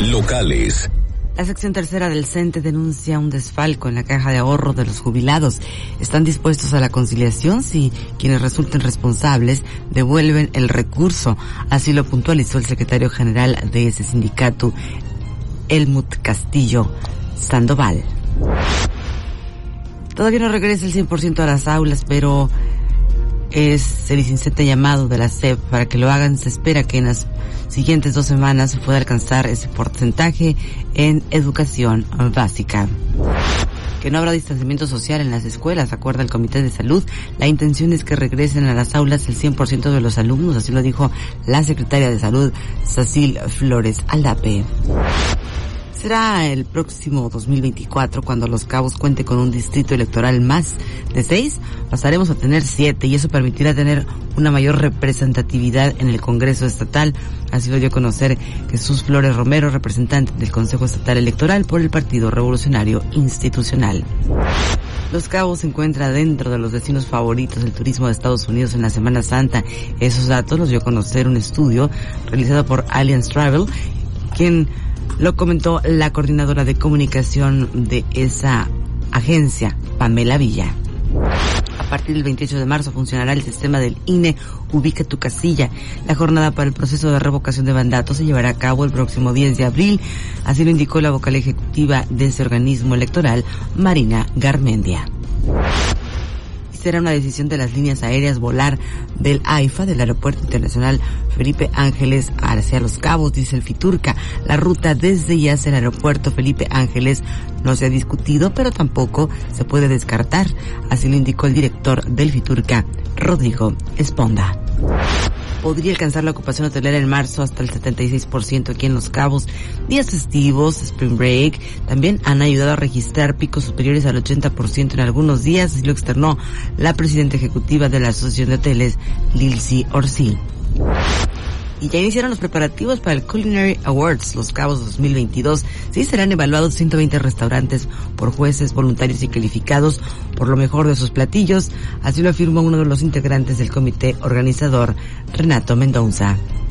Locales. La sección tercera del CENTE denuncia un desfalco en la caja de ahorro de los jubilados. Están dispuestos a la conciliación si quienes resulten responsables devuelven el recurso. Así lo puntualizó el secretario general de ese sindicato, Elmut Castillo Sandoval. Todavía no regresa el 100% a las aulas, pero es el insistente llamado de la SEP para que lo hagan. Se espera que en las siguientes dos semanas se pueda alcanzar ese porcentaje en educación básica. Que no habrá distanciamiento social en las escuelas, acuerda el Comité de Salud. La intención es que regresen a las aulas el 100% de los alumnos, así lo dijo la secretaria de Salud, Cecil Flores Aldape. Será el próximo 2024 cuando Los Cabos cuente con un distrito electoral más de seis, pasaremos a tener siete y eso permitirá tener una mayor representatividad en el Congreso Estatal. Así lo dio a conocer Jesús Flores Romero, representante del Consejo Estatal Electoral por el Partido Revolucionario Institucional. Los Cabos se encuentra dentro de los destinos favoritos del turismo de Estados Unidos en la Semana Santa. Esos datos los dio a conocer un estudio realizado por Allianz Travel, quien lo comentó la coordinadora de comunicación de esa agencia, Pamela Villa. A partir del 28 de marzo funcionará el sistema del INE Ubica tu casilla. La jornada para el proceso de revocación de mandato se llevará a cabo el próximo 10 de abril, así lo indicó la vocal ejecutiva de ese organismo electoral, Marina Garmendia será una decisión de las líneas aéreas volar del AIFA, del Aeropuerto Internacional Felipe Ángeles hacia Los Cabos, dice el Fiturca. La ruta desde y hacia el Aeropuerto Felipe Ángeles no se ha discutido, pero tampoco se puede descartar. Así lo indicó el director del Fiturca, Rodrigo Esponda podría alcanzar la ocupación hotelera en marzo hasta el 76% aquí en Los Cabos. Días festivos, Spring Break, también han ayudado a registrar picos superiores al 80% en algunos días, y lo externó la presidenta ejecutiva de la Asociación de Hoteles, Lilsi Orsi y ya iniciaron los preparativos para el Culinary Awards Los Cabos 2022. Sí serán evaluados 120 restaurantes por jueces voluntarios y calificados por lo mejor de sus platillos. Así lo afirmó uno de los integrantes del comité organizador, Renato Mendoza.